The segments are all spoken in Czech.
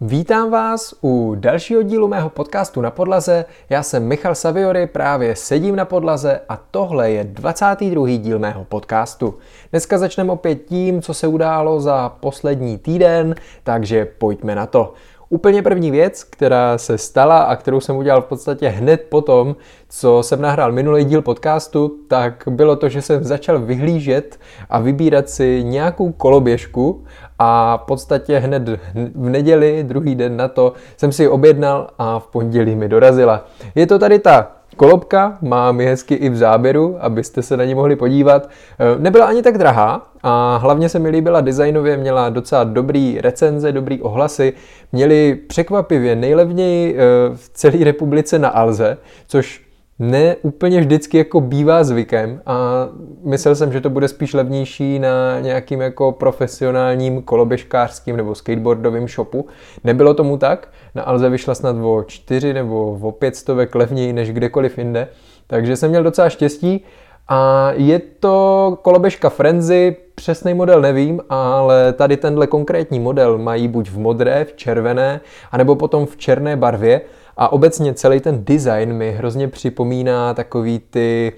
Vítám vás u dalšího dílu mého podcastu na podlaze. Já jsem Michal Saviory, právě sedím na podlaze a tohle je 22. díl mého podcastu. Dneska začneme opět tím, co se událo za poslední týden, takže pojďme na to. Úplně první věc, která se stala a kterou jsem udělal v podstatě hned potom, co jsem nahrál minulý díl podcastu, tak bylo to, že jsem začal vyhlížet a vybírat si nějakou koloběžku a v podstatě hned v neděli, druhý den na to, jsem si objednal a v pondělí mi dorazila. Je to tady ta kolobka, mám ji hezky i v záběru, abyste se na ní mohli podívat. E, nebyla ani tak drahá a hlavně se mi líbila designově, měla docela dobrý recenze, dobrý ohlasy, měli překvapivě nejlevněji e, v celé republice na Alze, což ne úplně vždycky jako bývá zvykem a myslel jsem, že to bude spíš levnější na nějakým jako profesionálním koloběžkářským nebo skateboardovým shopu. Nebylo tomu tak, na Alze vyšla snad o 4 nebo o 5 stovek levněji než kdekoliv jinde, takže jsem měl docela štěstí. A je to koloběžka Frenzy, přesný model nevím, ale tady tenhle konkrétní model mají buď v modré, v červené, anebo potom v černé barvě a obecně celý ten design mi hrozně připomíná takový ty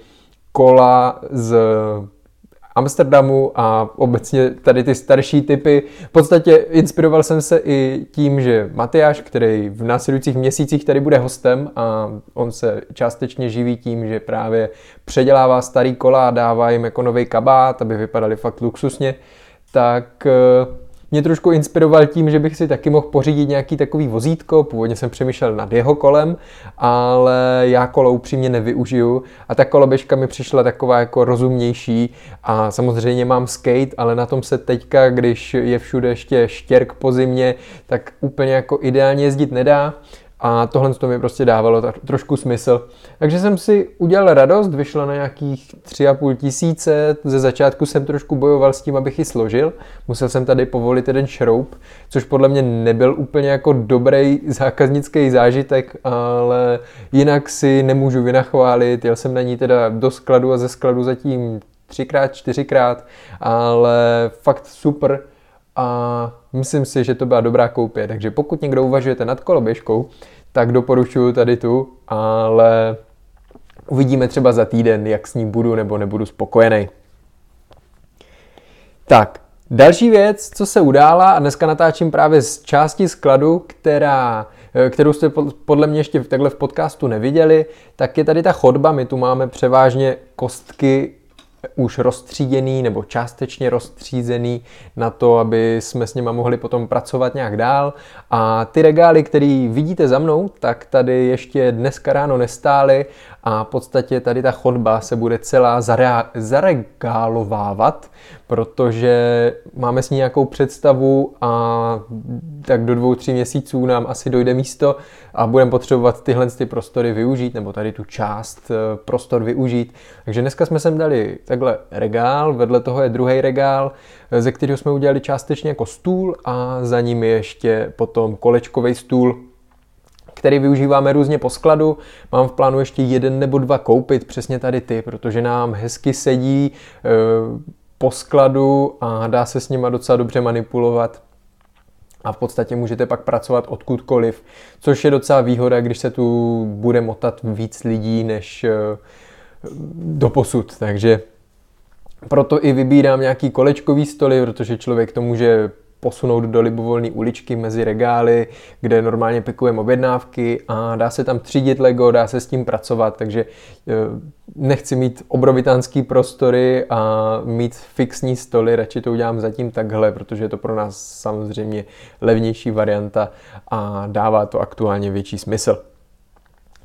kola z Amsterdamu a obecně tady ty starší typy. V podstatě inspiroval jsem se i tím, že Matyáš, který v následujících měsících tady bude hostem a on se částečně živí tím, že právě předělává starý kola a dává jim jako nový kabát, aby vypadaly fakt luxusně, tak eh, mě trošku inspiroval tím, že bych si taky mohl pořídit nějaký takový vozítko. Původně jsem přemýšlel nad jeho kolem, ale já kolo upřímně nevyužiju. A ta koloběžka mi přišla taková jako rozumnější. A samozřejmě mám skate, ale na tom se teďka, když je všude ještě štěrk po zimě, tak úplně jako ideálně jezdit nedá a tohle to mi prostě dávalo trošku smysl. Takže jsem si udělal radost, vyšlo na nějakých tři a půl tisíce, ze začátku jsem trošku bojoval s tím, abych ji složil, musel jsem tady povolit jeden šroub, což podle mě nebyl úplně jako dobrý zákaznický zážitek, ale jinak si nemůžu vynachválit, jel jsem na ní teda do skladu a ze skladu zatím třikrát, čtyřikrát, ale fakt super, a myslím si, že to byla dobrá koupě. Takže pokud někdo uvažujete nad koloběžkou, tak doporučuji tady tu, ale uvidíme třeba za týden, jak s ní budu nebo nebudu spokojený. Tak, další věc, co se udála, a dneska natáčím právě z části skladu, která, kterou jste podle mě ještě takhle v podcastu neviděli, tak je tady ta chodba. My tu máme převážně kostky už rozstříděný nebo částečně rozstřízený na to, aby jsme s nima mohli potom pracovat nějak dál. A ty regály, které vidíte za mnou, tak tady ještě dneska ráno nestály a v podstatě tady ta chodba se bude celá zaregálovávat, protože máme s ní nějakou představu a tak do dvou, tří měsíců nám asi dojde místo a budeme potřebovat tyhle ty prostory využít, nebo tady tu část eh, prostor využít. Takže dneska jsme sem dali takhle regál, vedle toho je druhý regál, eh, ze kterého jsme udělali částečně jako stůl a za ním je ještě potom kolečkový stůl, který využíváme různě po skladu. Mám v plánu ještě jeden nebo dva koupit, přesně tady ty, protože nám hezky sedí e, po skladu a dá se s nima docela dobře manipulovat. A v podstatě můžete pak pracovat odkudkoliv, což je docela výhoda, když se tu bude motat víc lidí než e, do posud, takže proto i vybírám nějaký kolečkový stoly, protože člověk to může posunout do libovolné uličky mezi regály, kde normálně pikujeme objednávky a dá se tam třídit Lego, dá se s tím pracovat, takže eh, nechci mít obrovitánský prostory a mít fixní stoly, radši to udělám zatím takhle, protože je to pro nás samozřejmě levnější varianta a dává to aktuálně větší smysl.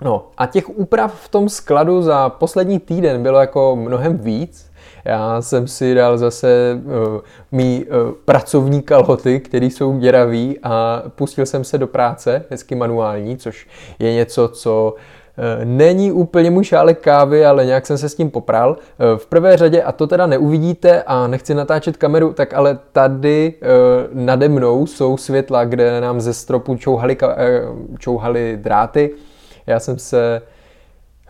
No a těch úprav v tom skladu za poslední týden bylo jako mnohem víc, já jsem si dal zase uh, mý uh, pracovní kalhoty, které jsou děravý a pustil jsem se do práce, hezky manuální, což je něco, co uh, Není úplně můj šálek kávy, ale nějak jsem se s tím popral. V prvé řadě, a to teda neuvidíte a nechci natáčet kameru, tak ale tady nade mnou jsou světla, kde nám ze stropu čouhali, čouhali dráty. Já jsem se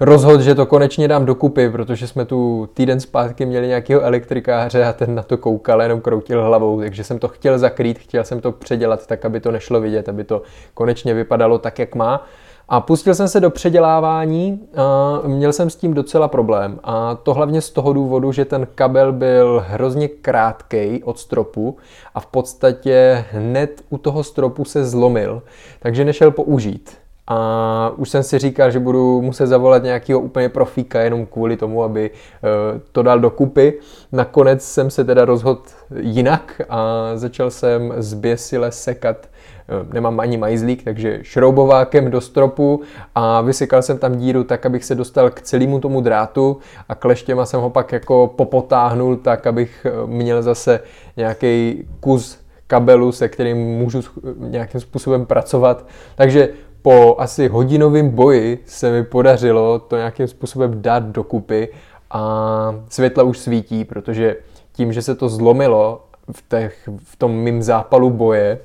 rozhodl, že to konečně dám dokupy, protože jsme tu týden zpátky měli nějakého elektrikáře a ten na to koukal, jenom kroutil hlavou, takže jsem to chtěl zakrýt, chtěl jsem to předělat tak, aby to nešlo vidět, aby to konečně vypadalo tak, jak má. A pustil jsem se do předělávání a měl jsem s tím docela problém. A to hlavně z toho důvodu, že ten kabel byl hrozně krátký od stropu a v podstatě hned u toho stropu se zlomil, takže nešel použít. A už jsem si říkal, že budu muset zavolat nějakého úplně profíka jenom kvůli tomu, aby eh, to dal dokupy. Nakonec jsem se teda rozhodl jinak a začal jsem zběsile sekat eh, nemám ani majzlík, takže šroubovákem do stropu a vysykal jsem tam díru tak, abych se dostal k celému tomu drátu a kleštěma jsem ho pak jako popotáhnul tak, abych eh, měl zase nějaký kus kabelu, se kterým můžu nějakým způsobem pracovat. Takže po asi hodinovém boji se mi podařilo to nějakým způsobem dát dokupy a světla už svítí, protože tím, že se to zlomilo v, těch, v tom mým zápalu boje,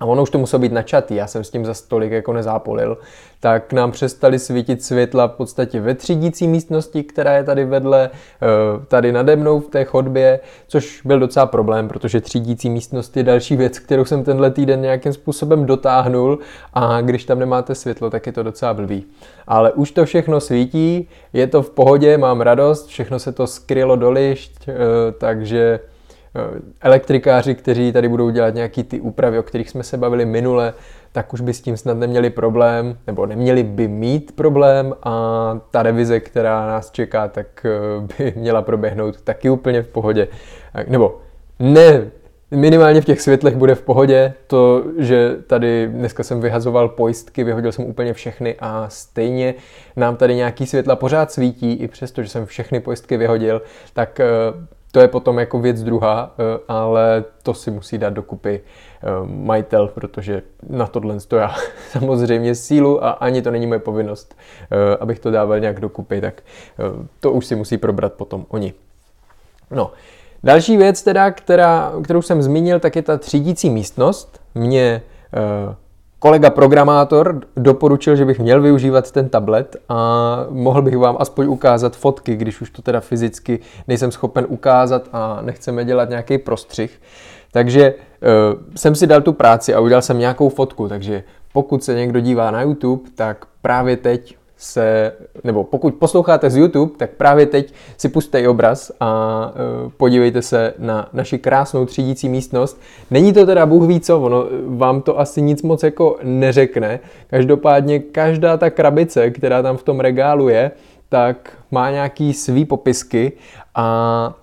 a ono už to muselo být načatý, já jsem s tím za stolik jako nezápolil, tak nám přestali svítit světla v podstatě ve třídící místnosti, která je tady vedle, eh, tady nade mnou v té chodbě, což byl docela problém, protože třídící místnost je další věc, kterou jsem tenhle týden nějakým způsobem dotáhnul a když tam nemáte světlo, tak je to docela blbý. Ale už to všechno svítí, je to v pohodě, mám radost, všechno se to skrylo do lišť, eh, takže elektrikáři, kteří tady budou dělat nějaký ty úpravy, o kterých jsme se bavili minule, tak už by s tím snad neměli problém, nebo neměli by mít problém a ta revize, která nás čeká, tak eh, by měla proběhnout taky úplně v pohodě. Eh, nebo ne, minimálně v těch světlech bude v pohodě. To, že tady dneska jsem vyhazoval pojistky, vyhodil jsem úplně všechny a stejně nám tady nějaký světla pořád svítí, i přesto, že jsem všechny pojistky vyhodil, tak to je potom jako věc druhá, eh, ale to si musí dát dokupy eh, majitel, protože na tohle to já samozřejmě sílu a ani to není moje povinnost, eh, abych to dával nějak dokupy, tak to už si musí probrat potom oni. No, další věc teda, která, kterou jsem zmínil, tak je ta třídící místnost. Mě kolega programátor doporučil, že bych měl využívat ten tablet a mohl bych vám aspoň ukázat fotky, když už to teda fyzicky nejsem schopen ukázat a nechceme dělat nějaký prostřih. Takže uh, jsem si dal tu práci a udělal jsem nějakou fotku, takže pokud se někdo dívá na YouTube, tak právě teď se, nebo pokud posloucháte z YouTube, tak právě teď si puste obraz a uh, podívejte se na naši krásnou třídící místnost. Není to teda Bůh ví co, ono vám to asi nic moc jako neřekne. Každopádně každá ta krabice, která tam v tom regálu je, tak má nějaký svý popisky a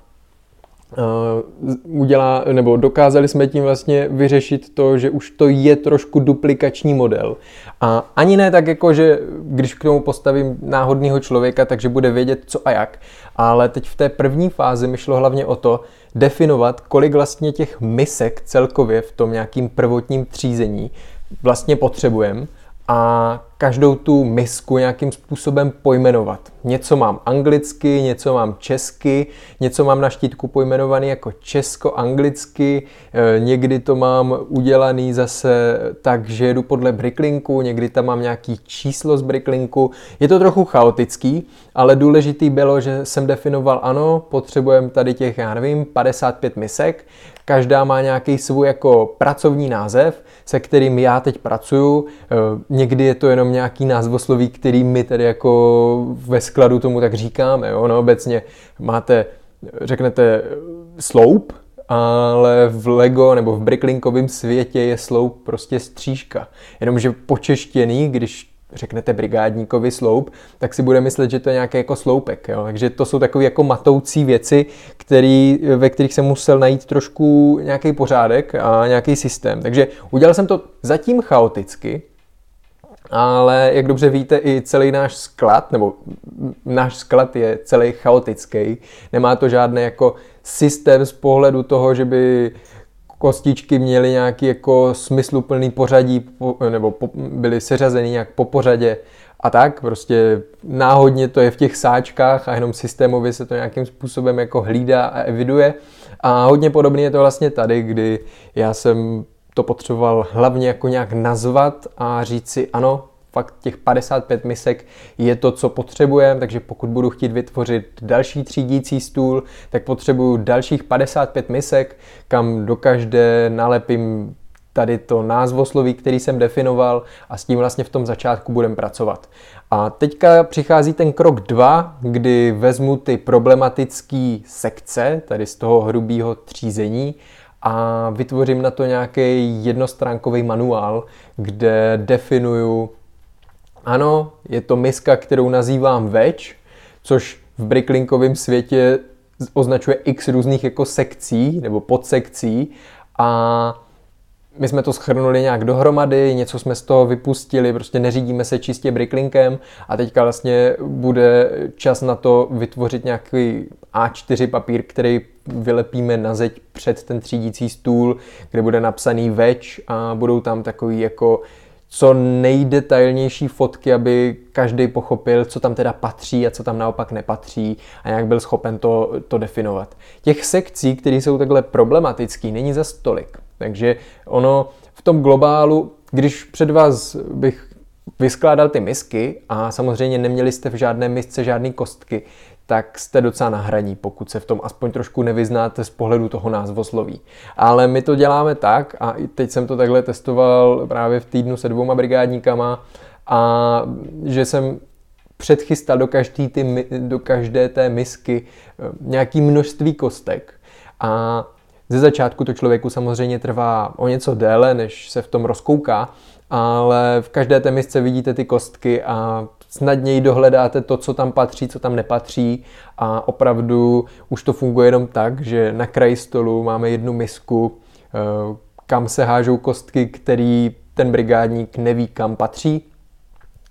Uh, udělá, nebo dokázali jsme tím vlastně vyřešit to, že už to je trošku duplikační model. A ani ne tak jako, že když k tomu postavím náhodného člověka, takže bude vědět co a jak, ale teď v té první fázi mi šlo hlavně o to definovat, kolik vlastně těch misek celkově v tom nějakým prvotním třízení vlastně potřebujeme a každou tu misku nějakým způsobem pojmenovat. Něco mám anglicky, něco mám česky, něco mám na štítku pojmenovaný jako česko-anglicky, eh, někdy to mám udělaný zase tak, že jedu podle Bricklinku, někdy tam mám nějaký číslo z Bricklinku. Je to trochu chaotický, ale důležitý bylo, že jsem definoval, ano, potřebujeme tady těch, já nevím, 55 misek, každá má nějaký svůj jako pracovní název, se kterým já teď pracuju. Eh, někdy je to jenom nějaký názvosloví, který my tady jako ve skladu tomu tak říkáme. Jo? No obecně máte, řeknete sloup, ale v Lego nebo v Bricklinkovém světě je sloup prostě střížka. Jenomže počeštěný, když řeknete brigádníkovi sloup, tak si bude myslet, že to je nějaký jako sloupek. Jo? Takže to jsou takové jako matoucí věci, který, ve kterých jsem musel najít trošku nějaký pořádek a nějaký systém. Takže udělal jsem to zatím chaoticky, ale jak dobře víte, i celý náš sklad, nebo náš sklad je celý chaotický. Nemá to žádný jako systém z pohledu toho, že by kostičky měly nějaký jako smysluplný pořadí, nebo byly seřazeny nějak po pořadě a tak. Prostě náhodně to je v těch sáčkách a jenom systémově se to nějakým způsobem jako hlídá a eviduje. A hodně podobně je to vlastně tady, kdy já jsem to potřeboval hlavně jako nějak nazvat a říct si, ano, fakt těch 55 misek je to, co potřebujeme, takže pokud budu chtít vytvořit další třídící stůl, tak potřebuju dalších 55 misek, kam do každé nalepím tady to názvosloví, který jsem definoval a s tím vlastně v tom začátku budeme pracovat. A teďka přichází ten krok 2, kdy vezmu ty problematické sekce, tady z toho hrubého třízení a vytvořím na to nějaký jednostránkový manuál, kde definuju, ano, je to miska, kterou nazývám več, což v bricklinkovém světě označuje x různých jako sekcí nebo podsekcí a my jsme to schrnuli nějak dohromady, něco jsme z toho vypustili, prostě neřídíme se čistě bricklinkem a teďka vlastně bude čas na to vytvořit nějaký A4 papír, který vylepíme na zeď před ten třídící stůl, kde bude napsaný več a budou tam takový jako co nejdetailnější fotky, aby každý pochopil, co tam teda patří a co tam naopak nepatří a jak byl schopen to, to definovat. Těch sekcí, které jsou takhle problematické, není za stolik. Takže ono v tom globálu, když před vás bych vyskládal ty misky a samozřejmě neměli jste v žádné misce žádné kostky, tak jste docela na hraní, pokud se v tom aspoň trošku nevyznáte z pohledu toho názvosloví. Ale my to děláme tak, a teď jsem to takhle testoval právě v týdnu se dvouma brigádníkama, a že jsem předchystal do, každý ty, do každé té misky eh, nějaký množství kostek. A ze začátku to člověku samozřejmě trvá o něco déle, než se v tom rozkouká, ale v každé té misce vidíte ty kostky a snadněji dohledáte to, co tam patří, co tam nepatří. A opravdu už to funguje jenom tak, že na kraji stolu máme jednu misku, eh, kam se hážou kostky, který ten brigádník neví, kam patří.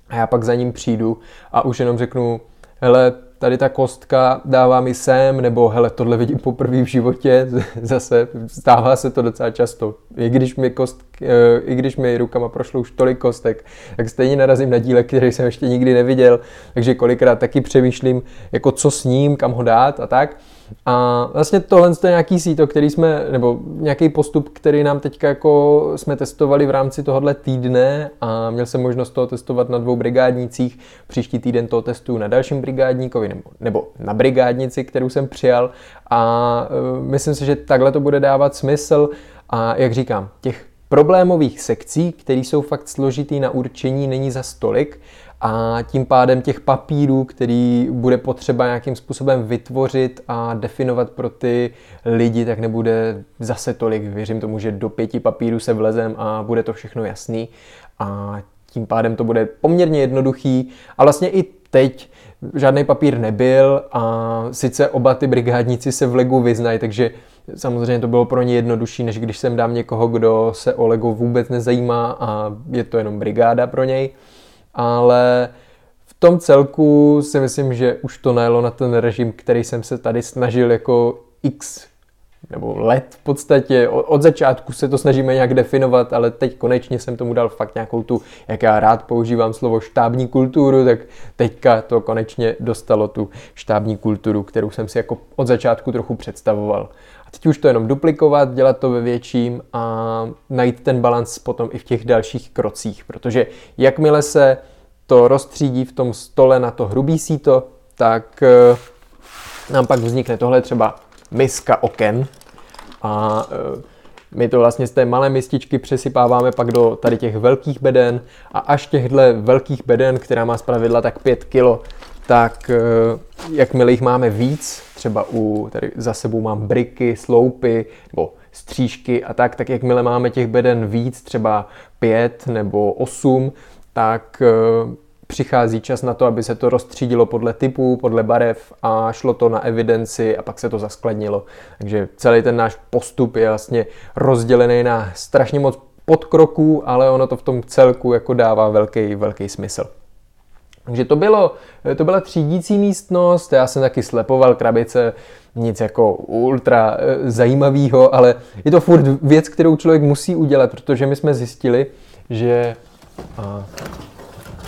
A já pak za ním přijdu a už jenom řeknu, hele, tady ta kostka dává mi sem, nebo hele, tohle vidím poprvé v životě, zase stává se to docela často. I když mi, kost, eh, i když mi rukama prošlo už tolik kostek, tak stejně narazím na dílek, který jsem ještě nikdy neviděl, takže kolikrát taky přemýšlím, jako co s ním, kam ho dát a tak. A vlastně tohle je nějaký síto, který jsme, nebo nějaký postup, který nám teďka jako jsme testovali v rámci tohohle týdne a měl jsem možnost toho testovat na dvou brigádnících. Příští týden to testuju na dalším brigádníkovi nebo, nebo na brigádnici, kterou jsem přijal. A uh, myslím si, že takhle to bude dávat smysl. A jak říkám, těch problémových sekcí, které jsou fakt složitý na určení, není za stolik a tím pádem těch papírů, který bude potřeba nějakým způsobem vytvořit a definovat pro ty lidi, tak nebude zase tolik. Věřím tomu, že do pěti papírů se vlezem a bude to všechno jasný. A tím pádem to bude poměrně jednoduchý. A vlastně i teď žádný papír nebyl a sice oba ty brigádníci se v Legu vyznají, takže samozřejmě to bylo pro ně jednodušší, než když sem dám někoho, kdo se o Lego vůbec nezajímá a je to jenom brigáda pro něj ale v tom celku si myslím, že už to najelo na ten režim, který jsem se tady snažil jako x nebo let v podstatě. Od začátku se to snažíme nějak definovat, ale teď konečně jsem tomu dal fakt nějakou tu, jak já rád používám slovo štábní kulturu, tak teďka to konečně dostalo tu štábní kulturu, kterou jsem si jako od začátku trochu představoval. Teď už to jenom duplikovat, dělat to ve větším a najít ten balans potom i v těch dalších krocích, protože jakmile se to rozstřídí v tom stole na to hrubý síto, tak eh, nám pak vznikne tohle třeba miska oken. A e, my to vlastně z té malé mističky přesypáváme pak do tady těch velkých beden a až těchto velkých beden, která má zpravidla tak 5 kg, tak e, jakmile jich máme víc, třeba u, tady za sebou mám briky, sloupy nebo střížky a tak, tak jakmile máme těch beden víc, třeba 5 nebo 8, tak e, přichází čas na to, aby se to rozstřídilo podle typů, podle barev a šlo to na evidenci a pak se to zaskladnilo. Takže celý ten náš postup je vlastně rozdělený na strašně moc podkroků, ale ono to v tom celku jako dává velký, velký smysl. Takže to, bylo, to byla třídící místnost, já jsem taky slepoval krabice, nic jako ultra eh, zajímavého, ale je to furt věc, kterou člověk musí udělat, protože my jsme zjistili, že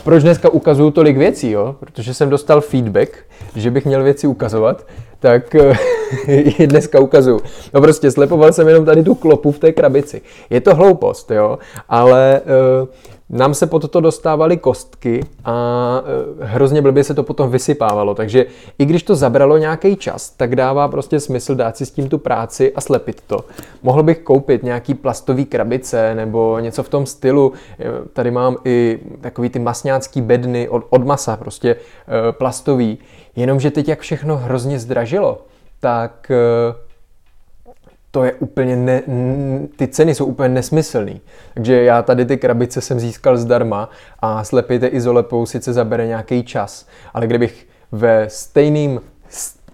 proč dneska ukazuju tolik věcí, jo? Protože jsem dostal feedback, že bych měl věci ukazovat, tak, dneska ukazuju. No prostě slepoval jsem jenom tady tu klopu v té krabici. Je to hloupost, jo, ale uh, nám se po toto dostávaly kostky a e, hrozně blbě se to potom vysypávalo, takže i když to zabralo nějaký čas, tak dává prostě smysl dát si s tím tu práci a slepit to. Mohl bych koupit nějaký plastový krabice nebo něco v tom stylu. E, tady mám i takový ty masňácký bedny od, od masa, prostě e, plastový. Jenomže teď jak všechno hrozně zdražilo, tak to je úplně, ne, ty ceny jsou úplně nesmyslný. Takže já tady ty krabice jsem získal zdarma a slepejte izolepou sice zabere nějaký čas, ale kdybych ve stejným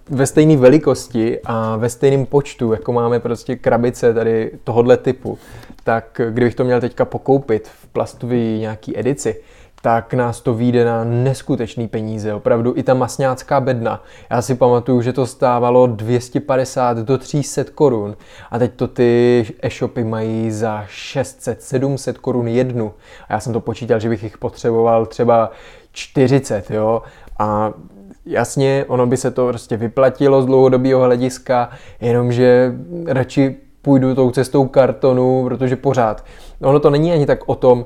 ve stejné velikosti a ve stejném počtu, jako máme prostě krabice tady tohohle typu, tak kdybych to měl teďka pokoupit v plastové nějaký edici, tak nás to vyjde na neskutečný peníze. Opravdu i ta masňácká bedna. Já si pamatuju, že to stávalo 250 do 300 korun a teď to ty e-shopy mají za 600, 700 korun jednu. A já jsem to počítal, že bych jich potřeboval třeba 40, jo. A jasně, ono by se to prostě vyplatilo z dlouhodobého hlediska, jenomže radši půjdu tou cestou kartonu, protože pořád. Ono to není ani tak o tom,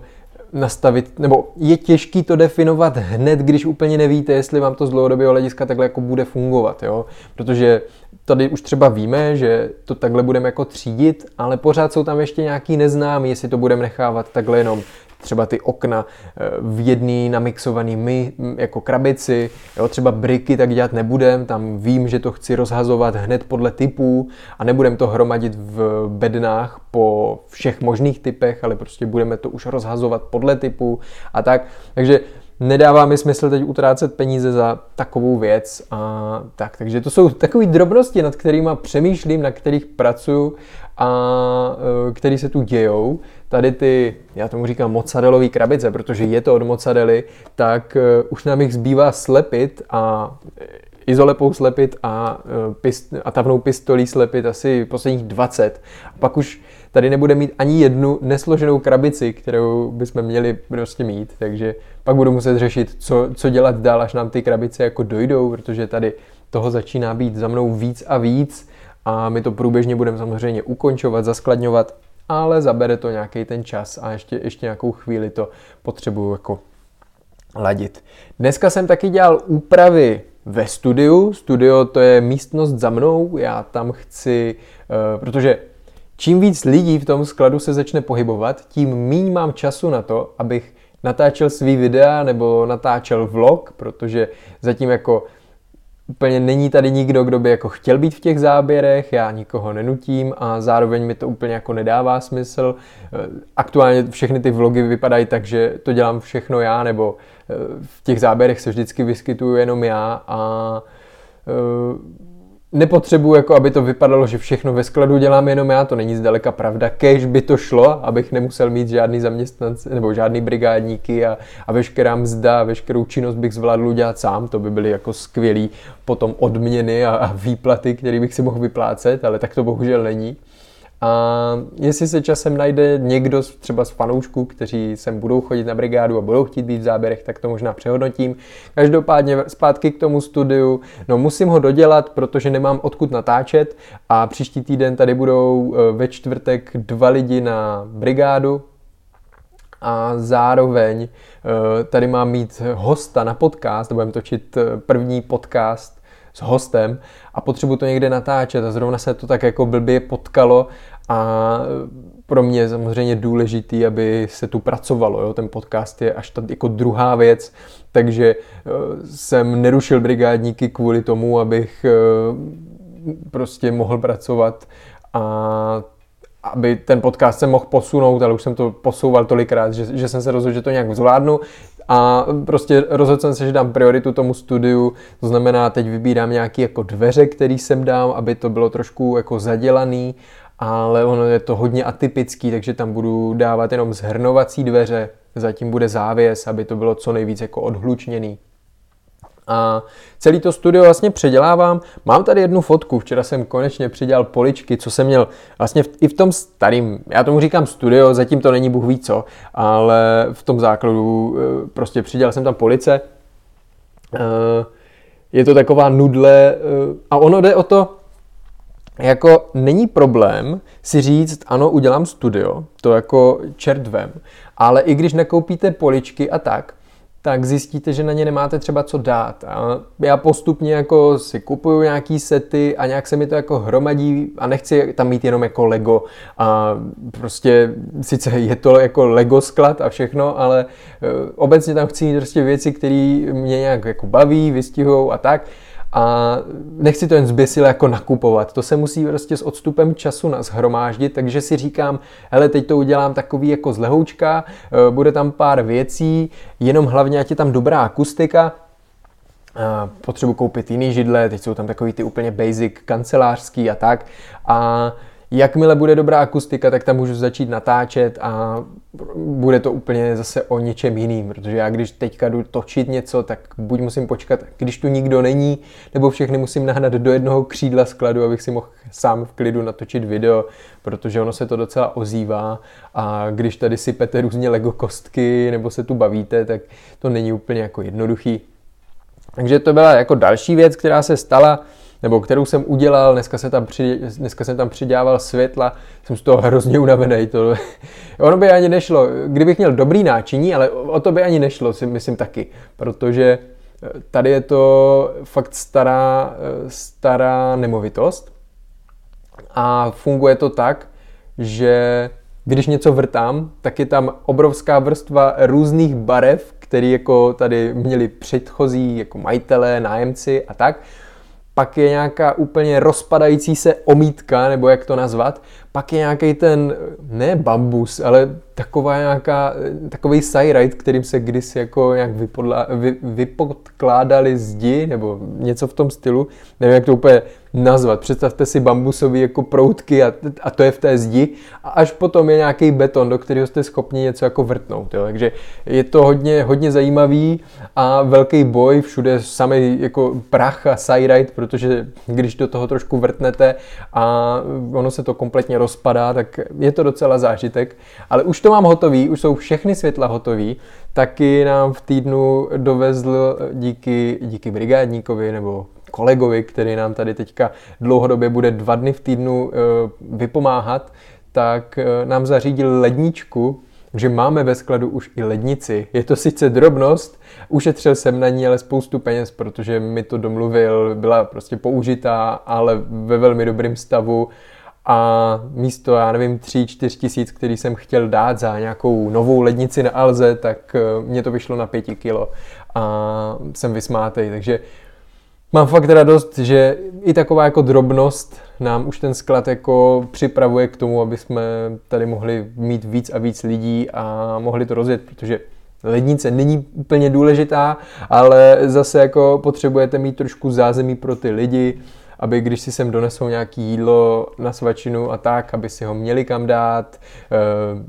nastavit, nebo je těžký to definovat hned, když úplně nevíte, jestli vám to z dlouhodobého hlediska takhle jako bude fungovat, jo? Protože tady už třeba víme, že to takhle budeme jako třídit, ale pořád jsou tam ještě nějaký neznámý, jestli to budeme nechávat takhle jenom třeba ty okna eh, v jedný namixovaný my jako krabici, jo, třeba briky tak dělat nebudem, tam vím, že to chci rozhazovat hned podle typů a nebudem to hromadit v bednách po všech možných typech, ale prostě budeme to už rozhazovat podle typu a tak. Takže nedává mi smysl teď utrácet peníze za takovou věc a tak. Takže to jsou takové drobnosti, nad kterými přemýšlím, na kterých pracuju a e, který se tu dějou. Tady ty, já tomu říkám mozzarellové krabice, protože je to od mozzarelly, tak e, už nám jich zbývá slepit a e, izolepou slepit a, pist, a tavnou pistolí slepit asi posledních 20. A pak už tady nebude mít ani jednu nesloženou krabici, kterou bychom měli prostě mít, takže pak budu muset řešit, co, co dělat dál, až nám ty krabice jako dojdou, protože tady toho začíná být za mnou víc a víc a my to průběžně budeme samozřejmě ukončovat, zaskladňovat, ale zabere to nějaký ten čas a ještě, ještě nějakou chvíli to potřebuju jako ladit. Dneska jsem taky dělal úpravy ve studiu. Studio to je místnost za mnou, já tam chci, uh, protože čím víc lidí v tom skladu se začne pohybovat, tím míň mám času na to, abych natáčel svý videa nebo natáčel vlog, protože zatím jako úplně není tady nikdo, kdo by jako chtěl být v těch záběrech, já nikoho nenutím a zároveň mi to úplně jako nedává smysl. Eh, aktuálně všechny ty vlogy vypadají tak, že to dělám všechno já, nebo eh, v těch záběrech se vždycky vyskytuju jenom já a nepotřebuji, jako aby to vypadalo, že všechno ve skladu dělám jenom já, to není zdaleka pravda. Kež by to šlo, abych nemusel mít žádný zaměstnance nebo žádný brigádníky a, a veškerá mzda, veškerou činnost bych zvládl udělat sám, to by byly jako skvělý potom odměny a, a výplaty, které bych si mohl vyplácet, ale tak to bohužel není. A jestli se časem najde někdo třeba z fanoušků, kteří sem budou chodit na brigádu a budou chtít být v záběrech, tak to možná přehodnotím. Každopádně zpátky k tomu studiu. No musím ho dodělat, protože nemám odkud natáčet a příští týden tady budou e, ve čtvrtek dva lidi na brigádu, a zároveň e, tady mám mít hosta na podcast, budeme točit e, první podcast s hostem a potřebuji to někde natáčet a zrovna se to tak jako blbě potkalo a pro mě je samozřejmě důležitý, aby se tu pracovalo. Jo? Ten podcast je až tak jako druhá věc, takže eh, jsem nerušil brigádníky kvůli tomu, abych eh, prostě mohl pracovat a aby ten podcast se mohl posunout, ale už jsem to posouval tolikrát, že, že jsem se rozhodl, že to nějak zvládnu a prostě rozhodl jsem se, že dám prioritu tomu studiu, to znamená, teď vybírám nějaký jako dveře, který sem dám, aby to bylo trošku jako zadělaný, ale ono je to hodně atypický, takže tam budu dávat jenom zhrnovací dveře, zatím bude závěs, aby to bylo co nejvíc jako odhlučněný. A celý to studio vlastně předělávám. Mám tady jednu fotku, včera jsem konečně přidělal poličky, co jsem měl vlastně v, i v tom starým, já tomu říkám studio, zatím to není Bůh ví co, ale v tom základu eh, prostě přidělal jsem tam police. Eh, je to taková nudle eh, a ono jde o to, jako není problém si říct, ano, udělám studio, to jako čert vem, ale i když nakoupíte poličky a tak, tak zjistíte, že na ně nemáte třeba co dát. A já postupně jako si kupuju nějaký sety a nějak se mi to jako hromadí a nechci tam mít jenom jako Lego a prostě sice je to jako Lego sklad a všechno, ale e, obecně tam chci mít prostě věci, které mě nějak jako baví, vystihujou a tak a nechci to jen zběsile jako nakupovat. To se musí prostě s odstupem času zhromáždit, takže si říkám, hele, teď to udělám takový jako z lehoučka, e, bude tam pár věcí, jenom hlavně, ať je tam dobrá akustika, potřebuji koupit jiný židle, teď jsou tam takový ty úplně basic kancelářský a tak. A Jakmile bude dobrá akustika, tak tam můžu začít natáčet a bude to úplně zase o něčem jiným, protože já když teďka jdu točit něco, tak buď musím počkat, když tu nikdo není, nebo všechny musím nahnat do jednoho křídla skladu, abych si mohl sám v klidu natočit video, protože ono se to docela ozývá a když tady sypete různě Lego kostky nebo se tu bavíte, tak to není úplně jako jednoduchý. Takže to byla jako další věc, která se stala nebo kterou jsem udělal, dneska, se tam při, dneska jsem tam přidělával světla, jsem z toho hrozně unavený. To, ono by ani nešlo, kdybych měl dobrý náčiní, ale o to by ani nešlo, si myslím taky, protože eh, tady je to fakt stará, eh, stará nemovitost a funguje to tak, že když něco vrtám, tak je tam obrovská vrstva různých barev, které jako tady měli předchozí jako majitelé, nájemci a tak pak je nějaká úplně rozpadající se omítka, nebo jak to nazvat, pak je nějaký ten, ne bambus, ale taková nějaká, takový sajrajt, kterým se kdysi jako nějak vypodla, vy, vypodkládali zdi, nebo něco v tom stylu, nevím, jak to úplně nazvat. Představte si bambusové jako proutky a, a to je v té zdi a až potom je nějaký beton, do kterého jste schopni něco jako vrtnout. Jo. Takže je to hodně, hodně zajímavý a velký boj, všude samý jako prach a sajrajt, protože když do toho trošku vrtnete a ono se to kompletně rozpadá, tak je to docela zážitek. Ale už to mám hotový, už jsou všechny světla hotový, taky nám v týdnu dovezl díky, díky brigádníkovi nebo kolegovi, který nám tady teďka dlouhodobě bude dva dny v týdnu eh, vypomáhat, tak eh, nám zařídil ledničku, že máme ve skladu už i lednici. Je to sice drobnost, ušetřil jsem na ní ale spoustu peněz, protože mi to domluvil, byla prostě použitá, ale ve velmi dobrém stavu a místo, já nevím, 3-4 tisíc, který jsem chtěl dát za nějakou novou lednici na Alze, tak eh, mě to vyšlo na 5 kilo a jsem vysmátej, takže mám fakt radost, že i taková jako drobnost nám už ten sklad jako připravuje k tomu, aby jsme tady mohli mít víc a víc lidí a mohli to rozjet, protože lednice není úplně důležitá, ale zase jako potřebujete mít trošku zázemí pro ty lidi, aby když si sem donesou nějaký jídlo na svačinu a tak, aby si ho měli kam dát. Eh,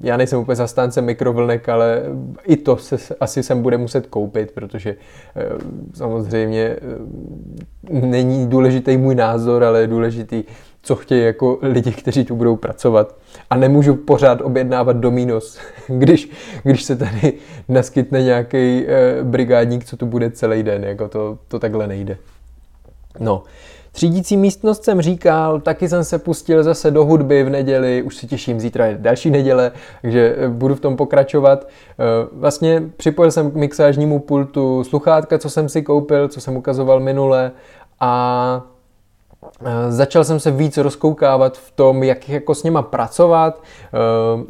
já nejsem úplně zastánce mikrovlnek, ale i to se asi sem bude muset koupit, protože eh, samozřejmě eh, není důležitý můj názor, ale je důležitý co chtějí jako lidi, kteří tu budou pracovat. A nemůžu pořád objednávat Dominos, když, když se tady naskytne nějaký brigádník, co tu bude celý den. Jako to, to takhle nejde. No, Třídící místnost jsem říkal, taky jsem se pustil zase do hudby v neděli, už si těším, zítra je další neděle, takže eh, budu v tom pokračovat. Eh, vlastně připojil jsem k mixážnímu pultu sluchátka, co jsem si koupil, co jsem ukazoval minule a eh, Začal jsem se víc rozkoukávat v tom, jak jako s něma pracovat,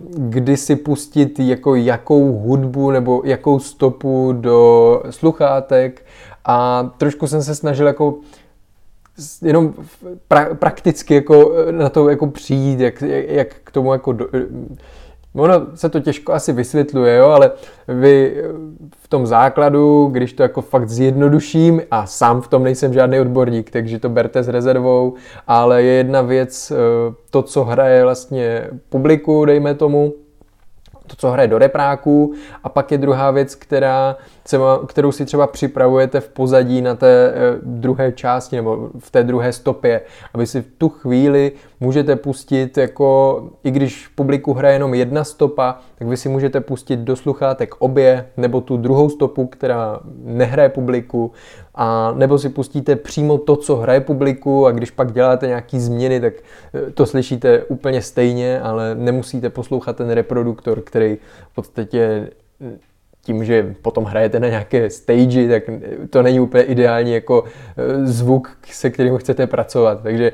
kdy si pustit jako jakou hudbu nebo jakou stopu do sluchátek a trošku jsem se snažil jako jenom pra, prakticky jako eh, na to jako přijít, jak, jak k tomu jako do, eh, Ono se to těžko asi vysvětluje, jo, ale vy eh, v tom základu, když to jako fakt zjednoduším, a sám v tom nejsem žádný odborník, takže to berte s rezervou, ale je jedna věc, to, co hraje vlastně publiku, dejme tomu, to, co hraje do repráků. A pak je druhá věc, která, kterou si třeba připravujete v pozadí na té eh, druhé části nebo v té druhé stopě, aby si v tu chvíli můžete pustit, jako i když publiku hraje jenom jedna stopa, tak vy si můžete pustit do sluchátek obě nebo tu druhou stopu, která nehraje publiku a nebo si pustíte přímo to, co hraje publiku a když pak děláte nějaký změny, tak eh, to slyšíte úplně stejně, ale nemusíte poslouchat ten reproduktor, který v podstatě tím, že potom hrajete na nějaké stage, tak to není úplně ideální jako e, zvuk, se kterým chcete pracovat. Takže e,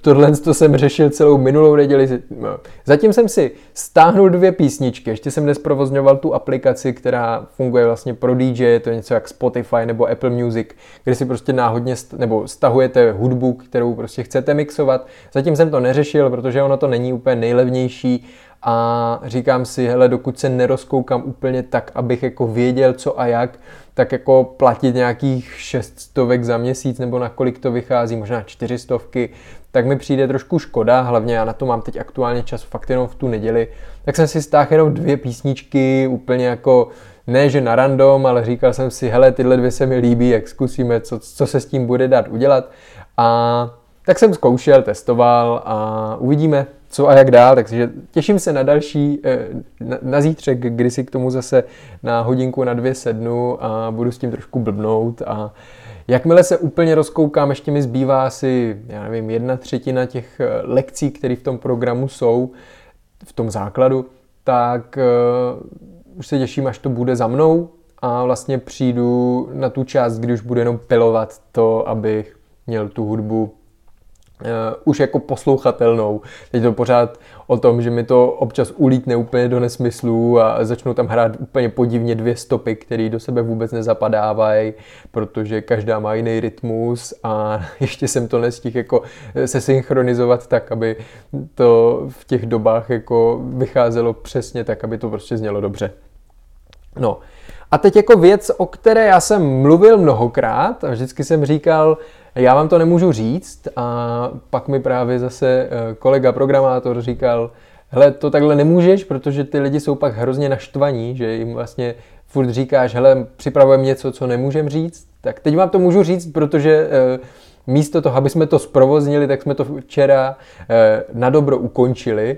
tohle to jsem řešil celou minulou neděli. No. Zatím jsem si stáhnul dvě písničky, ještě jsem nesprovozňoval tu aplikaci, která funguje vlastně pro DJ, je to něco jak Spotify nebo Apple Music, kde si prostě náhodně nebo stahujete hudbu, kterou prostě chcete mixovat. Zatím jsem to neřešil, protože ono to není úplně nejlevnější a říkám si, hele, dokud se nerozkoukám úplně tak, abych jako věděl co a jak, tak jako platit nějakých šeststovek za měsíc nebo na kolik to vychází, možná čtyřistovky, tak mi přijde trošku škoda, hlavně já na to mám teď aktuálně čas fakt jenom v tu neděli, tak jsem si stáhl jenom dvě písničky, úplně jako ne, že na random, ale říkal jsem si, hele, tyhle dvě se mi líbí, jak zkusíme, co, co se s tím bude dát udělat. A tak jsem zkoušel, testoval a uvidíme, co a jak dál, takže těším se na další, eh, na, na zítřek, kdy si k tomu zase na hodinku, na dvě sednu a budu s tím trošku blbnout a Jakmile se úplně rozkoukám, ještě mi zbývá asi, já nevím, jedna třetina těch eh, lekcí, které v tom programu jsou, v tom základu, tak uh, už se těším, až to bude za mnou a vlastně přijdu na tu část, kdy už budu jenom pilovat to, abych měl tu hudbu uh, už jako poslouchatelnou. Teď to pořád o tom, že mi to občas ulítne úplně do nesmyslu a začnou tam hrát úplně podivně dvě stopy, které do sebe vůbec nezapadávají, protože každá má jiný rytmus a ještě jsem to nestihl jako se synchronizovat tak, aby to v těch dobách jako vycházelo přesně tak, aby to prostě znělo dobře. No, a teď jako věc, o které já jsem mluvil mnohokrát a vždycky jsem říkal, já vám to nemůžu říct a pak mi právě zase eh, kolega programátor říkal, hele, to takhle nemůžeš, protože ty lidi jsou pak hrozně naštvaní, že jim vlastně furt říkáš, hele, připravujeme něco, co nemůžem říct, tak teď vám to můžu říct, protože eh, místo toho, aby jsme to zprovoznili, tak jsme to včera eh, na dobro ukončili.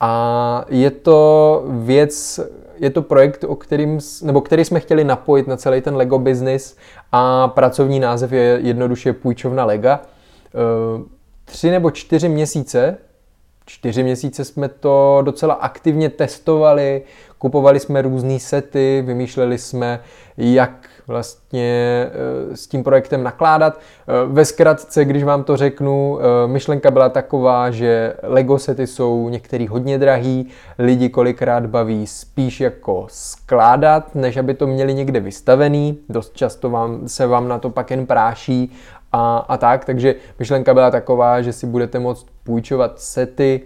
A je to věc, je to projekt, o kterým, nebo který jsme chtěli napojit na celý ten Lego business a pracovní název je jednoduše půjčovna Lega. Eh, tři nebo čtyři měsíce, čtyři měsíce jsme to docela aktivně testovali, kupovali jsme různé sety, vymýšleli jsme, jak vlastně eh, s tím projektem nakládat. Eh, ve zkratce, když vám to řeknu, eh, myšlenka byla taková, že Lego sety jsou některý hodně drahý, lidi kolikrát baví spíš jako skládat, než aby to měli někde vystavený. Dost často vám, se vám na to pak jen práší a, a tak, takže myšlenka byla taková, že si budete moct půjčovat sety,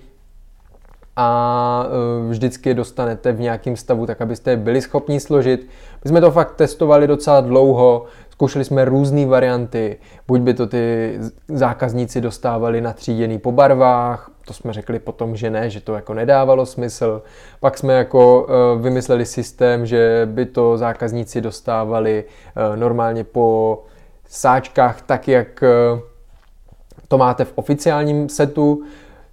a vždycky je dostanete v nějakém stavu, tak abyste je byli schopni složit. My jsme to fakt testovali docela dlouho, zkoušeli jsme různé varianty, buď by to ty zákazníci dostávali natříděný po barvách, to jsme řekli potom, že ne, že to jako nedávalo smysl. Pak jsme jako e, vymysleli systém, že by to zákazníci dostávali e, normálně po sáčkách tak, jak to máte v oficiálním setu,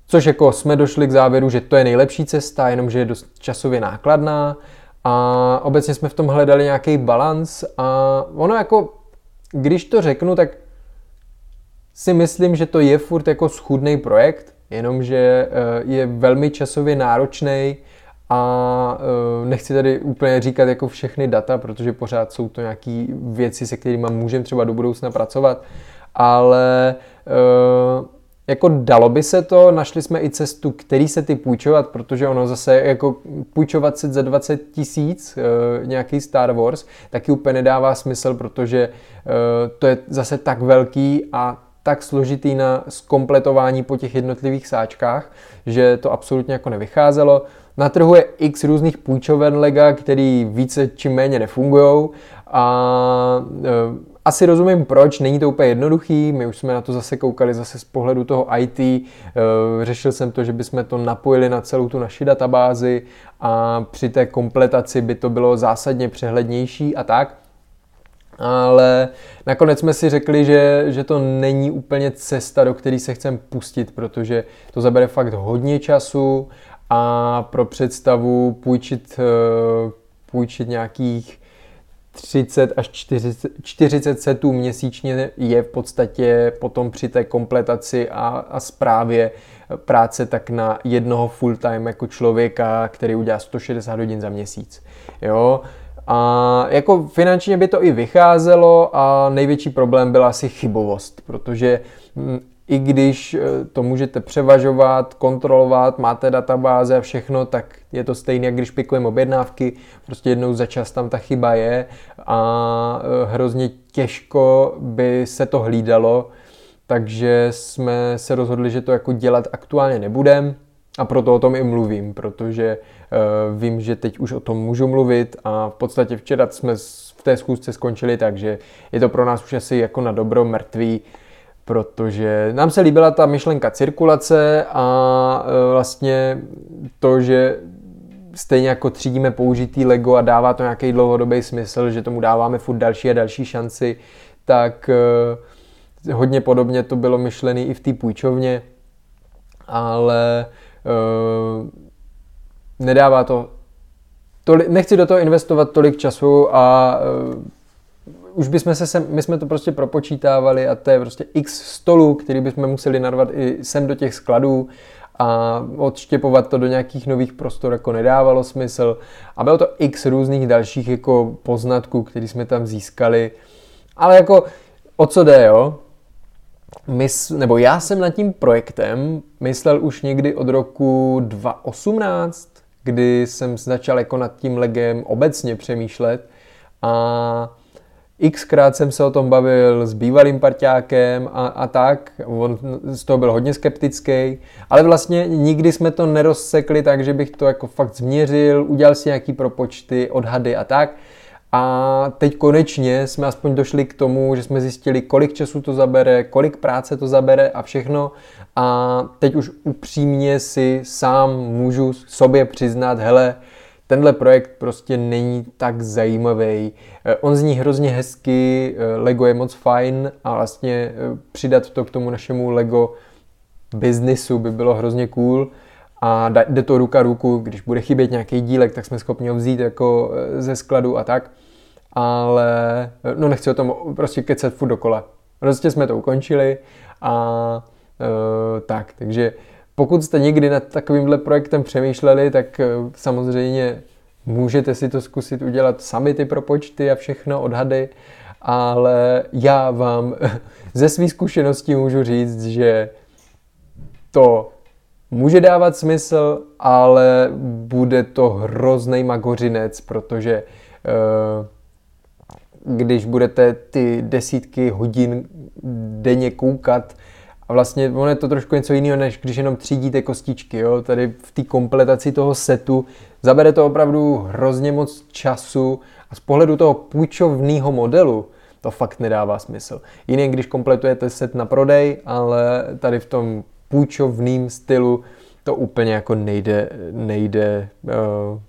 Což jako jsme došli k závěru, že to je nejlepší cesta, jenomže je dost časově nákladná a obecně jsme v tom hledali nějaký balans a ono jako, když to řeknu, tak si myslím, že to je furt jako schudný projekt, jenomže eh, je velmi časově náročný a eh, nechci tady úplně říkat jako všechny data, protože pořád jsou to nějaké věci, se kterými můžeme třeba do budoucna pracovat, ale eh, jako dalo by se to, našli jsme i cestu, který se ty půjčovat, protože ono zase jako půjčovat se za 20 tisíc e, nějaký Star Wars, taky úplně nedává smysl, protože e, to je zase tak velký a tak složitý na zkompletování po těch jednotlivých sáčkách, že to absolutně jako nevycházelo. Na trhu je x různých půjčoven Lega, který více či méně nefungují a e, asi rozumím proč, není to úplně jednoduchý, my už jsme na to zase koukali zase z pohledu toho IT, eh, řešil jsem to, že bychom to napojili na celou tu naši databázi a při té kompletaci by to bylo zásadně přehlednější a tak. Ale nakonec jsme si řekli, že, že to není úplně cesta, do které se chcem pustit, protože to zabere fakt hodně času a pro představu půjčit, eh, půjčit nějakých 30 až 40, 40 setů měsíčně je v podstatě potom při té kompletaci a, a zprávě práce tak na jednoho full time jako člověka, který udělá 160 hodin za měsíc. Jo? A jako finančně by to i vycházelo a největší problém byla asi chybovost, protože hm, i když eh, to můžete převažovat, kontrolovat, máte databáze a všechno, tak je to stejné, jak když pikujeme objednávky, prostě jednou za čas tam ta chyba je a eh, hrozně těžko by se to hlídalo, takže jsme se rozhodli, že to jako dělat aktuálně nebudem a proto o tom i mluvím, protože uh, vím, že teď už o tom můžu mluvit a v podstatě včera jsme v té schůzce skončili, takže je to pro nás už asi jako na dobro mrtvý, protože nám se líbila ta myšlenka cirkulace a uh, vlastně to, že stejně jako třídíme použitý Lego a dává to nějaký dlouhodobý smysl, že tomu dáváme furt další a další šanci, tak uh, hodně podobně to bylo myšlené i v té půjčovně, ale uh, nedává to nechci do toho investovat tolik času a už bychom se sem, my jsme to prostě propočítávali a to je prostě x stolů, který bychom museli narvat i sem do těch skladů a odštěpovat to do nějakých nových prostor jako nedávalo smysl a bylo to x různých dalších jako poznatků, které jsme tam získali, ale jako o co jde, jo? mys, nebo já jsem nad tím projektem myslel už někdy od roku 2018, kdy jsem začal jako nad tím legem obecně přemýšlet a xkrát jsem se o tom bavil s bývalým parťákem a, a tak, on z toho byl hodně skeptický, ale vlastně nikdy jsme to nerozsekli tak, že bych to jako fakt změřil, udělal si nějaký propočty, odhady a tak. A teď konečně jsme aspoň došli k tomu, že jsme zjistili, kolik času to zabere, kolik práce to zabere a všechno. A teď už upřímně si sám můžu sobě přiznat, hele, tenhle projekt prostě není tak zajímavý. Eh, on zní hrozně hezky, eh, Lego je moc fajn a vlastně eh, přidat to k tomu našemu Lego biznisu by bylo hrozně cool a jde to ruka ruku, když bude chybět nějaký dílek, tak jsme schopni ho vzít jako ze skladu a tak ale no nechci o tom prostě kecat furt dokola. Prostě jsme to ukončili a e, tak, takže pokud jste někdy nad takovýmhle projektem přemýšleli, tak e, samozřejmě můžete si to zkusit udělat sami ty propočty a všechno, odhady, ale já vám ze své zkušenosti můžu říct, že to může dávat smysl, ale bude to hrozný magořinec, protože uh, když budete ty desítky hodin denně koukat a vlastně ono je to trošku něco jiného, než když jenom třídíte kostičky. Jo? Tady v té kompletaci toho setu zabere to opravdu hrozně moc času a z pohledu toho půjčovného modelu to fakt nedává smysl. Jiný, když kompletujete set na prodej, ale tady v tom půjčovným stylu to úplně jako nejde, nejde uh,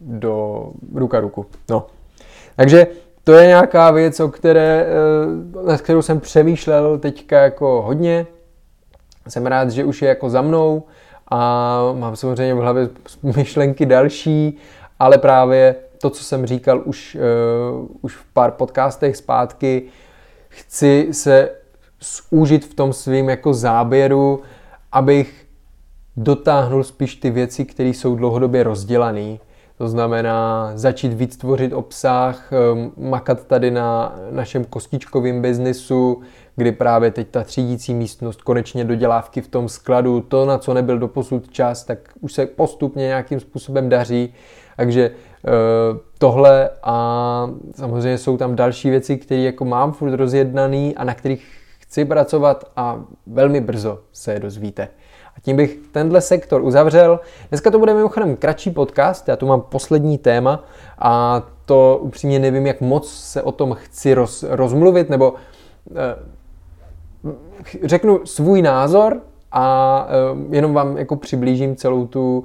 do ruka ruku. No. Takže to je nějaká věc, o které, eh, na kterou jsem přemýšlel teďka jako hodně. Jsem rád, že už je jako za mnou a mám samozřejmě v hlavě myšlenky další, ale právě to, co jsem říkal už, uh, už v pár podcastech zpátky, chci se zúžit v tom svým jako záběru, abych dotáhnul spíš ty věci, které jsou dlouhodobě rozdělané to znamená začít víc tvořit obsah, ehm, makat tady na našem kostičkovém biznisu, kdy právě teď ta třídící místnost, konečně dodělávky v tom skladu, to, na co nebyl doposud čas, tak už se postupně nějakým způsobem daří. Takže eh, tohle a samozřejmě jsou tam další věci, které jako mám furt rozjednaný a na kterých chci pracovat a velmi brzo se je dozvíte. A tím bych tenhle sektor uzavřel. Dneska to bude mimochodem kratší podcast, já tu mám poslední téma a to upřímně nevím, jak moc se o tom chci roz, rozmluvit, nebo eh, řeknu svůj názor, a uh, jenom vám jako přiblížím celou tu uh,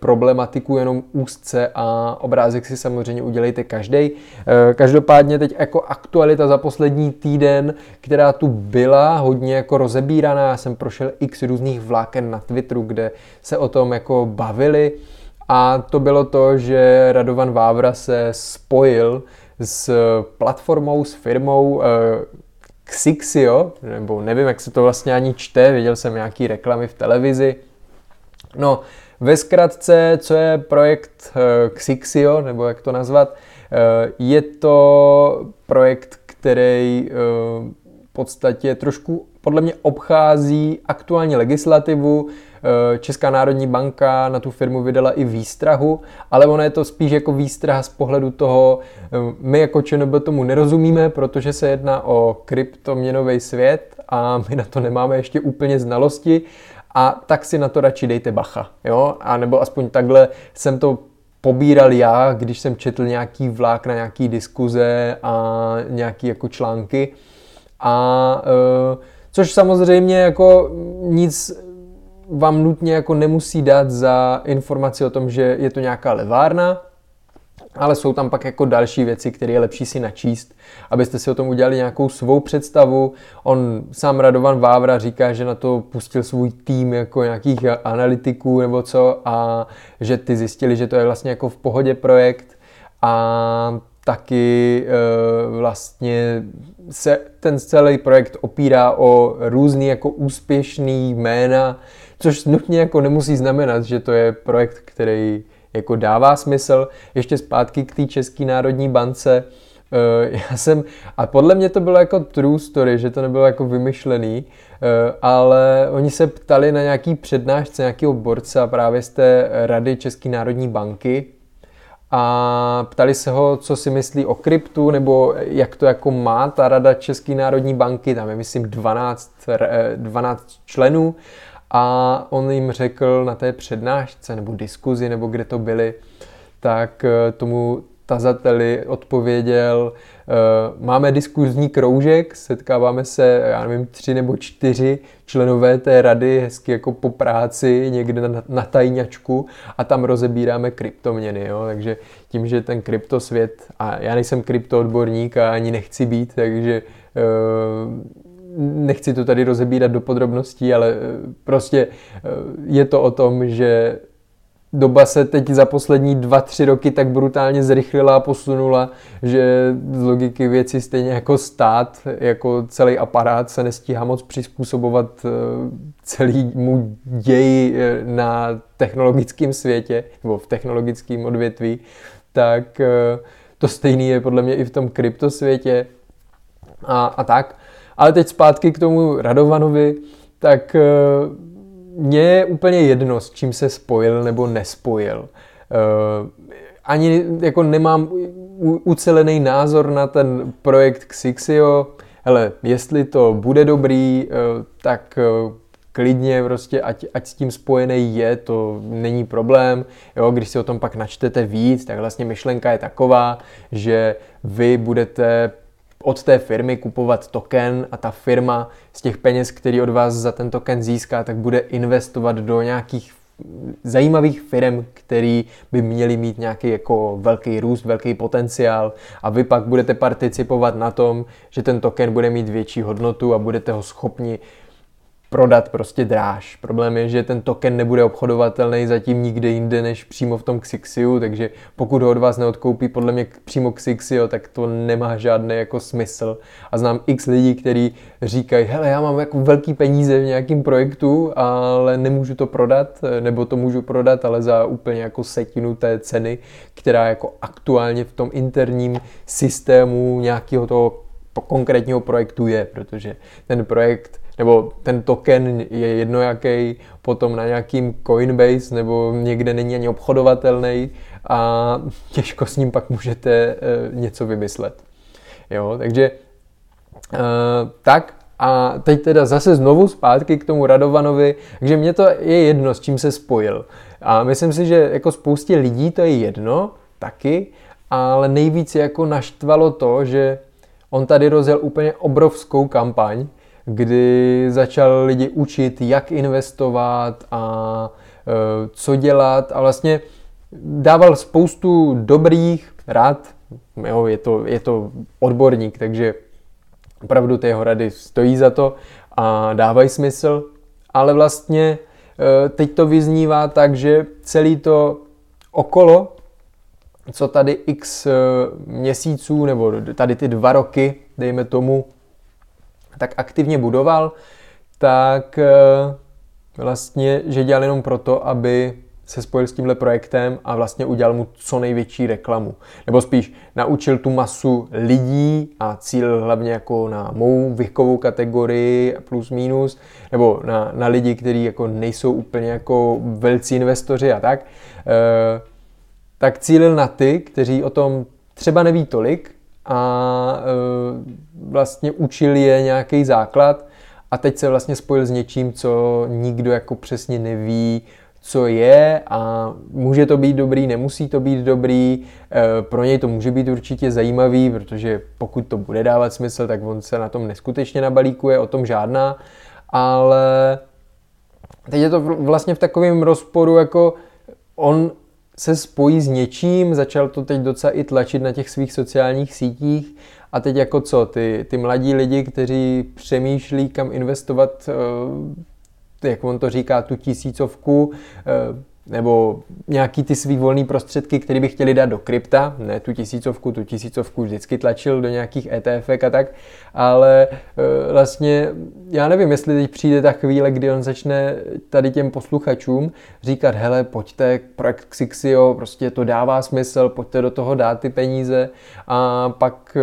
problematiku jenom úzce a obrázek si samozřejmě udělejte každý. Uh, každopádně teď jako aktualita za poslední týden, která tu byla hodně jako rozebíraná, já jsem prošel x různých vláken na Twitteru, kde se o tom jako bavili a to bylo to, že Radovan Vávra se spojil s platformou, s firmou Xixio, nebo nevím, jak se to vlastně ani čte, viděl jsem nějaký reklamy v televizi. No, ve zkratce, co je projekt Xixio, nebo jak to nazvat, je to projekt, který v podstatě trošku podle mě obchází aktuální legislativu. Eh, Česká národní banka na tu firmu vydala i výstrahu, ale ono je to spíš jako výstraha z pohledu toho, eh, my jako ČNB tomu nerozumíme, protože se jedná o kryptoměnový svět a my na to nemáme ještě úplně znalosti. A tak si na to radši dejte bacha, jo, a nebo aspoň takhle jsem to pobíral já, když jsem četl nějaký vlák na nějaký diskuze a nějaký jako články. A uh, Což samozřejmě jako nic vám nutně jako nemusí dát za informaci o tom, že je to nějaká levárna, ale jsou tam pak jako další věci, které je lepší si načíst, abyste si o tom udělali nějakou svou představu. On sám Radovan Vávra říká, že na to pustil svůj tým jako nějakých analytiků nebo co a že ty zjistili, že to je vlastně jako v pohodě projekt a taky e, vlastně se ten celý projekt opírá o různý jako úspěšný jména, což nutně jako nemusí znamenat, že to je projekt, který jako dává smysl. Ještě zpátky k té České národní bance. E, já jsem, a podle mě to bylo jako true story, že to nebylo jako vymyšlený, e, ale oni se ptali na nějaký přednášce nějakého borce právě z té rady České národní banky, a ptali se ho, co si myslí o kryptu, nebo jak to jako má ta rada České národní banky, tam je myslím 12, 12 členů a on jim řekl na té přednášce nebo diskuzi, nebo kde to byli, tak eh, tomu tazateli odpověděl, eh, máme diskuzní kroužek, setkáváme se, já nevím, tři nebo čtyři členové té rady, hezky jako po práci, někde na, na tajňačku a tam rozebíráme kryptoměny, jo? takže tím, že ten kryptosvět, a já nejsem kryptoodborník a ani nechci být, takže eh, nechci to tady rozebírat do podrobností, ale eh, prostě je to o tom, že doba se teď za poslední dva, tři roky tak brutálně zrychlila a posunula, že z logiky věci stejně jako stát, jako celý aparát se nestíhá moc přizpůsobovat eh, celému ději eh, na technologickém světě nebo v technologickém odvětví, tak eh, to stejné je podle mě i v tom kryptosvětě a, a tak. Ale teď zpátky k tomu Radovanovi, tak mně je úplně jedno, s čím se spojil nebo nespojil. Uh, ani jako nemám ucelený názor na ten projekt Xixio, ale jestli to bude dobrý, uh, tak klidně prostě, ať, ať s tím spojený je, to není problém. Jo, když si o tom pak načtete víc, tak vlastně myšlenka je taková, že vy budete od té firmy kupovat token a ta firma z těch peněz, který od vás za ten token získá, tak bude investovat do nějakých zajímavých firm, který by měly mít nějaký jako velký růst, velký potenciál. A vy pak budete participovat na tom, že ten token bude mít větší hodnotu a budete ho schopni prodat prostě dráž. Problém je, že ten token nebude obchodovatelný zatím nikde jinde než přímo v tom Xixiu, takže pokud ho od vás neodkoupí podle mě přímo Xixio, tak to nemá žádný jako smysl. A znám x lidí, kteří říkají, hele, já mám jako velký peníze v nějakém projektu, ale nemůžu to prodat, nebo to můžu prodat, ale za úplně jako setinu té ceny, která jako aktuálně v tom interním systému nějakého toho konkrétního projektu je, protože ten projekt nebo ten token je jednojaký, potom na nějakým Coinbase nebo někde není ani obchodovatelný a těžko s ním pak můžete e, něco vymyslet. Jo, takže e, tak a teď teda zase znovu zpátky k tomu Radovanovi, takže mě to je jedno, s čím se spojil. A myslím si, že jako spoustě lidí to je jedno taky, ale nejvíc jako naštvalo to, že on tady rozjel úplně obrovskou kampaň, kdy začal lidi učit, jak investovat a e, co dělat. A vlastně dával spoustu dobrých rád, jo, je, to, je to odborník, takže opravdu ty jeho rady stojí za to a dávají smysl, ale vlastně e, teď to vyznívá tak, že celý to okolo co tady x měsíců, nebo tady ty dva roky, dejme tomu, tak aktivně budoval, tak vlastně, že dělal jenom proto, aby se spojil s tímhle projektem a vlastně udělal mu co největší reklamu. Nebo spíš naučil tu masu lidí a cíl hlavně jako na mou věkovou kategorii plus minus, nebo na, na lidi, kteří jako nejsou úplně jako velcí investoři a tak, e, tak cílil na ty, kteří o tom třeba neví tolik a e, vlastně učil je nějaký základ a teď se vlastně spojil s něčím, co nikdo jako přesně neví, co je a může to být dobrý, nemusí to být dobrý, e, pro něj to může být určitě zajímavý, protože pokud to bude dávat smysl, tak on se na tom neskutečně nabalíkuje, o tom žádná, ale teď je to vlastně v takovém rozporu, jako on se spojí s něčím, začal to teď docela i tlačit na těch svých sociálních sítích a teď jako co, ty, ty mladí lidi, kteří přemýšlí, kam investovat e, jak on to říká, tu tisícovku, eh, nebo nějaký ty svý volný prostředky, které by chtěli dát do krypta, ne tu tisícovku, tu tisícovku vždycky tlačil do nějakých ETF a tak, ale e, vlastně já nevím, jestli teď přijde ta chvíle, kdy on začne tady těm posluchačům říkat, hele, pojďte, projekt Xixio, prostě to dává smysl, pojďte do toho dát ty peníze. A pak e,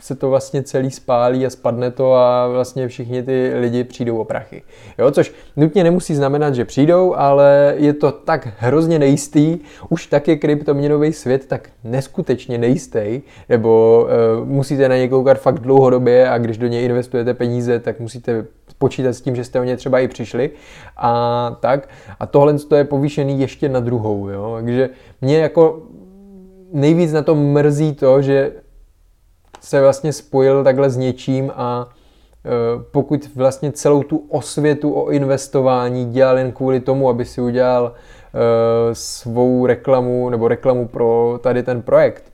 se to vlastně celý spálí a spadne to a vlastně všichni ty lidi přijdou o prachy. Jo, což nutně nemusí znamenat, že přijdou, ale je to tak hrozně nejistý, už tak je kryptoměnový svět tak neskutečně nejistý, nebo uh, musíte na něj koukat fakt dlouhodobě a když do něj investujete peníze, tak musíte počítat s tím, že jste o ně třeba i přišli a tak. A tohle to je povýšený ještě na druhou, jo. Takže mě jako nejvíc na to mrzí to, že se vlastně spojil takhle s něčím a e, pokud vlastně celou tu osvětu o investování dělal jen kvůli tomu, aby si udělal Eh, svou reklamu nebo reklamu pro tady ten projekt,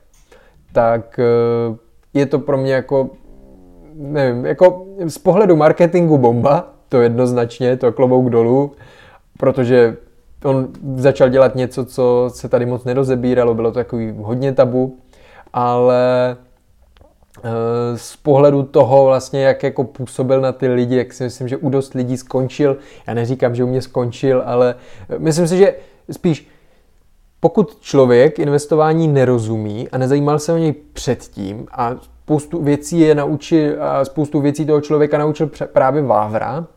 tak eh, je to pro mě jako, nevím, jako z pohledu marketingu bomba, to jednoznačně, to klobouk dolů, protože on začal dělat něco, co se tady moc nedozebíralo, bylo to takový hodně tabu, ale z pohledu toho vlastně, jak jako působil na ty lidi, jak si myslím, že u dost lidí skončil, já neříkám, že u mě skončil, ale myslím si, že spíš pokud člověk investování nerozumí a nezajímal se o něj předtím a spoustu věcí je naučil, a spoustu věcí toho člověka naučil právě Vávra,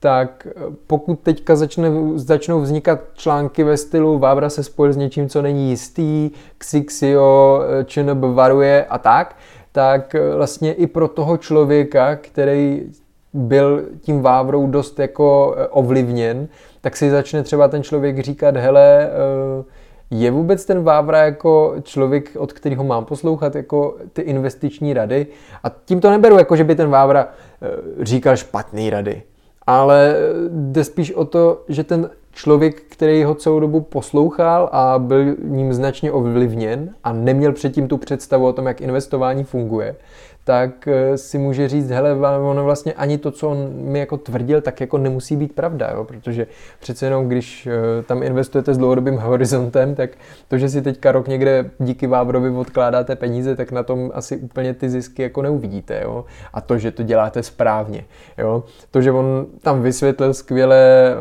tak pokud teďka začne, začnou vznikat články ve stylu Vávra se spojil s něčím, co není jistý, Xixio, ČNB varuje a tak, tak vlastně i pro toho člověka, který byl tím Vávrou dost jako ovlivněn, tak si začne třeba ten člověk říkat, hele, eh, je vůbec ten Vávra jako člověk, od kterého mám poslouchat jako ty investiční rady? A tím to neberu, jako že by ten Vávra eh, říkal špatný rady, ale jde spíš o to, že ten člověk, který ho celou dobu poslouchal a byl ním značně ovlivněn a neměl předtím tu představu o tom, jak investování funguje, tak eh, si může říct, hele, ono vlastně ani to, co on mi jako tvrdil, tak jako nemusí být pravda, jo? protože přece jenom, když eh, tam investujete s dlouhodobým horizontem, tak to, že si teďka rok někde díky Vávrovi odkládáte peníze, tak na tom asi úplně ty zisky jako neuvidíte. Jo? A to, že to děláte správně. Jo? To, že on tam vysvětlil skvěle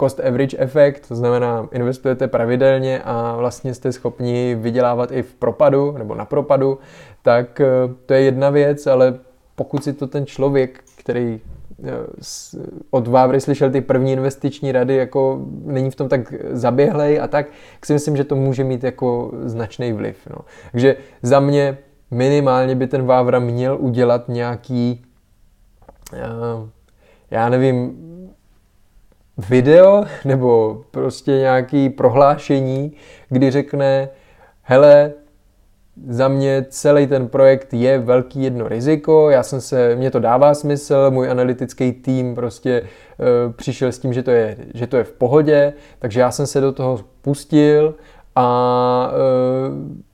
cost average efekt, to znamená investujete pravidelně a vlastně jste schopni vydělávat i v propadu nebo na propadu, tak eh, to je jedna věc, ale pokud si to ten člověk, který eh, od Vávry slyšel ty první investiční rady, jako není v tom tak zaběhlej a tak, tak si myslím, že to může mít jako značný vliv. No. Takže za mě minimálně by ten Vávra měl udělat nějaký, eh, já nevím, video nebo prostě nějaký prohlášení, kdy řekne, hele, za mě celý ten projekt je velký jedno riziko, já jsem se, mě to dává smysl, můj analytický tým prostě e, přišel s tím, že to, je, že to je v pohodě, takže já jsem se do toho pustil a e,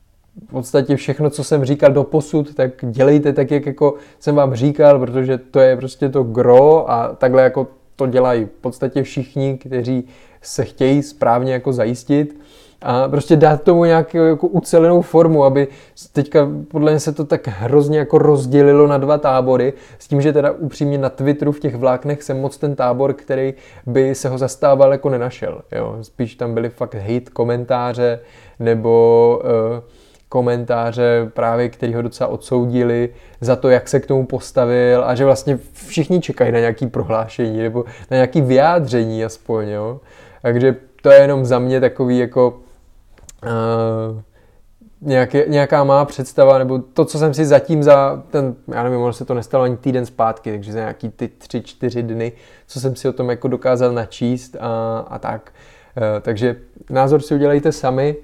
v podstatě všechno, co jsem říkal do posud, tak dělejte tak, jak jako jsem vám říkal, protože to je prostě to gro a takhle jako to dělají v podstatě všichni, kteří se chtějí správně jako zajistit a prostě dát tomu nějakou jako ucelenou formu, aby teďka podle mě se to tak hrozně jako rozdělilo na dva tábory, s tím, že teda upřímně na Twitteru v těch vláknech jsem moc ten tábor, který by se ho zastával, jako nenašel. Jo? Spíš tam byly fakt hate komentáře, nebo uh, komentáře právě, který ho docela odsoudili za to, jak se k tomu postavil a že vlastně všichni čekají na nějaký prohlášení nebo na nějaký vyjádření aspoň, jo. Takže to je jenom za mě takový jako uh, nějaké, nějaká má představa, nebo to, co jsem si zatím za ten, já nevím, ono se to nestalo ani týden zpátky, takže za nějaký ty tři, čtyři dny, co jsem si o tom jako dokázal načíst a, a tak. Uh, takže názor si udělejte sami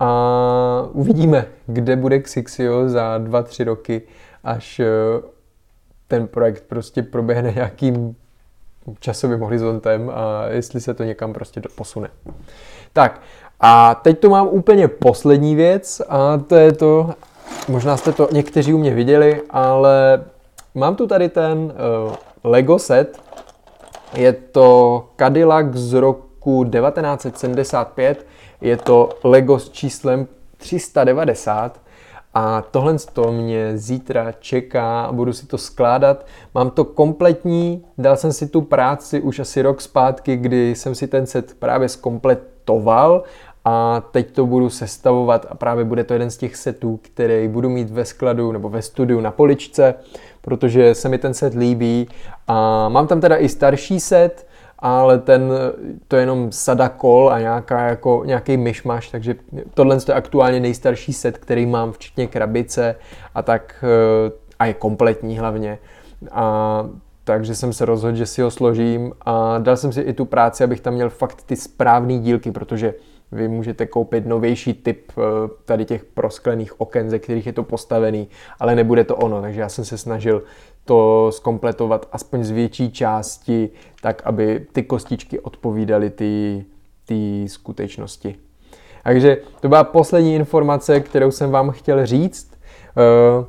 a uvidíme, kde bude Xixio za dva, tři roky, až eh, ten projekt prostě proběhne nějakým časovým horizontem a jestli se to někam prostě posune. Tak a teď tu mám úplně poslední věc a to je to, možná jste to někteří u mě viděli, ale mám tu tady ten uh, Lego set, je to Cadillac z roku 1975, je to Lego s číslem 390 a tohle to mě zítra čeká a budu si to skládat. Mám to kompletní, dal jsem si tu práci už asi rok zpátky, kdy jsem si ten set právě zkompletoval a teď to budu sestavovat a právě bude to jeden z těch setů, který budu mít ve skladu nebo ve studiu na poličce, protože se mi ten set líbí a mám tam teda i starší set, ale ten, to je jenom sada kol a nějaká, jako, nějaký myšmaš, takže tohle je aktuálně nejstarší set, který mám, včetně krabice a tak eh, a je kompletní hlavně. A takže jsem se rozhodl, že si ho složím a dal jsem si i tu práci, abych tam měl fakt ty správné dílky, protože vy můžete koupit novější typ eh, tady těch prosklených oken, ze kterých je to postavený, ale nebude to ono, takže já jsem se snažil to skompletovat aspoň z větší části, tak aby ty kostičky odpovídaly ty, ty skutečnosti. Takže to byla poslední informace, kterou jsem vám chtěl říct. Eh,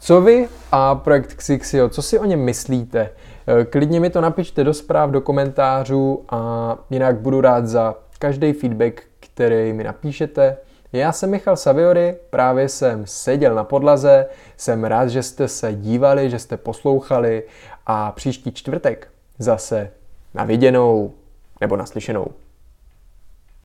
co vy a projekt Xixio, co si o něm myslíte? Eh, klidně mi to napište do zpráv, do komentářů a jinak budu rád za každý feedback, který mi napíšete. Já jsem Michal Saviory, právě jsem seděl na podlaze, jsem rád, že jste se dívali, že jste poslouchali a příští čtvrtek zase na viděnou nebo naslyšenou.